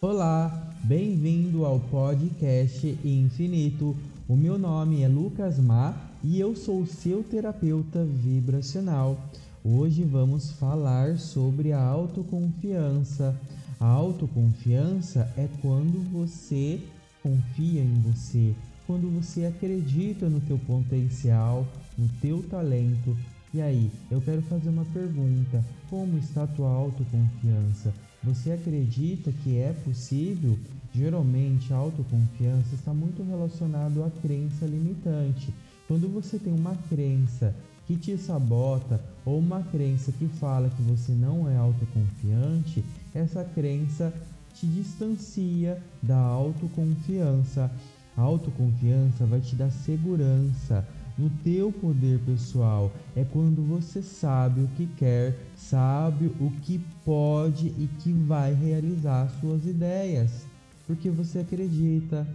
Olá, bem-vindo ao podcast Infinito. O meu nome é Lucas Ma e eu sou seu terapeuta vibracional. Hoje vamos falar sobre a autoconfiança. A autoconfiança é quando você confia em você, quando você acredita no teu potencial, no teu talento. E aí, eu quero fazer uma pergunta: como está a tua autoconfiança? Você acredita que é possível? Geralmente, a autoconfiança está muito relacionado à crença limitante. Quando você tem uma crença que te sabota ou uma crença que fala que você não é autoconfiante, essa crença te distancia da autoconfiança. A autoconfiança vai te dar segurança, no teu poder pessoal. É quando você sabe o que quer, sabe o que pode e que vai realizar suas ideias, porque você acredita.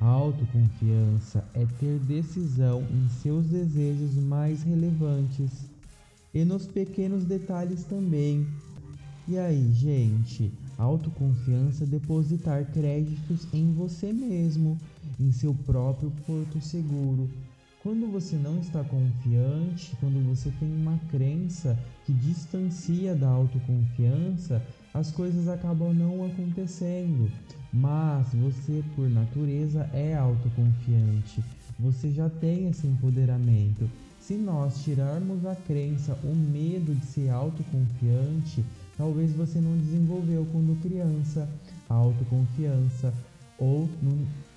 Autoconfiança é ter decisão em seus desejos mais relevantes e nos pequenos detalhes também. E aí, gente? Autoconfiança é depositar créditos em você mesmo, em seu próprio porto seguro, quando você não está confiante, quando você tem uma crença que distancia da autoconfiança, as coisas acabam não acontecendo. Mas você, por natureza, é autoconfiante. Você já tem esse empoderamento. Se nós tirarmos a crença, o medo de ser autoconfiante, talvez você não desenvolveu quando criança a autoconfiança ou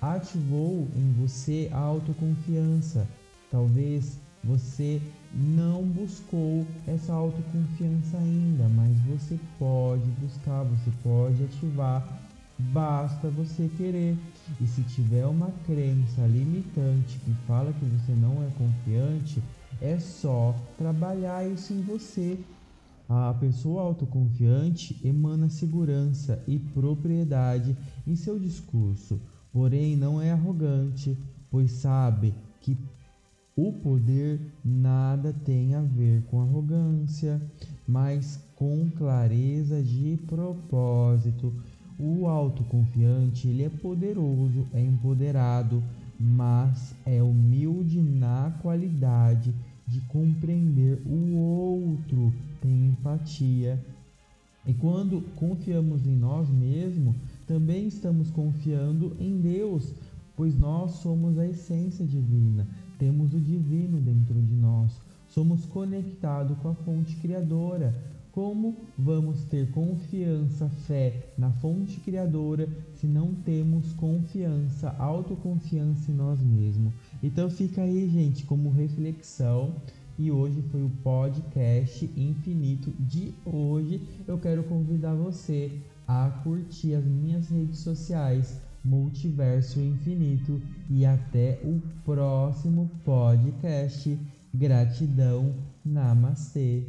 ativou em você a autoconfiança. Talvez você não buscou essa autoconfiança ainda, mas você pode buscar, você pode ativar, basta você querer. E se tiver uma crença limitante que fala que você não é confiante, é só trabalhar isso em você. A pessoa autoconfiante emana segurança e propriedade em seu discurso, porém não é arrogante, pois sabe que o poder nada tem a ver com arrogância, mas com clareza de propósito. O autoconfiante, ele é poderoso, é empoderado, mas é humilde na qualidade de compreender o outro, tem empatia. E quando confiamos em nós mesmos, também estamos confiando em Deus, pois nós somos a essência divina, temos o divino dentro de nós, somos conectados com a fonte criadora. Como vamos ter confiança, fé na fonte criadora se não temos confiança, autoconfiança em nós mesmos? Então fica aí, gente, como reflexão. E hoje foi o podcast infinito de hoje. Eu quero convidar você a curtir as minhas redes sociais, Multiverso Infinito, e até o próximo podcast. Gratidão, Namastê.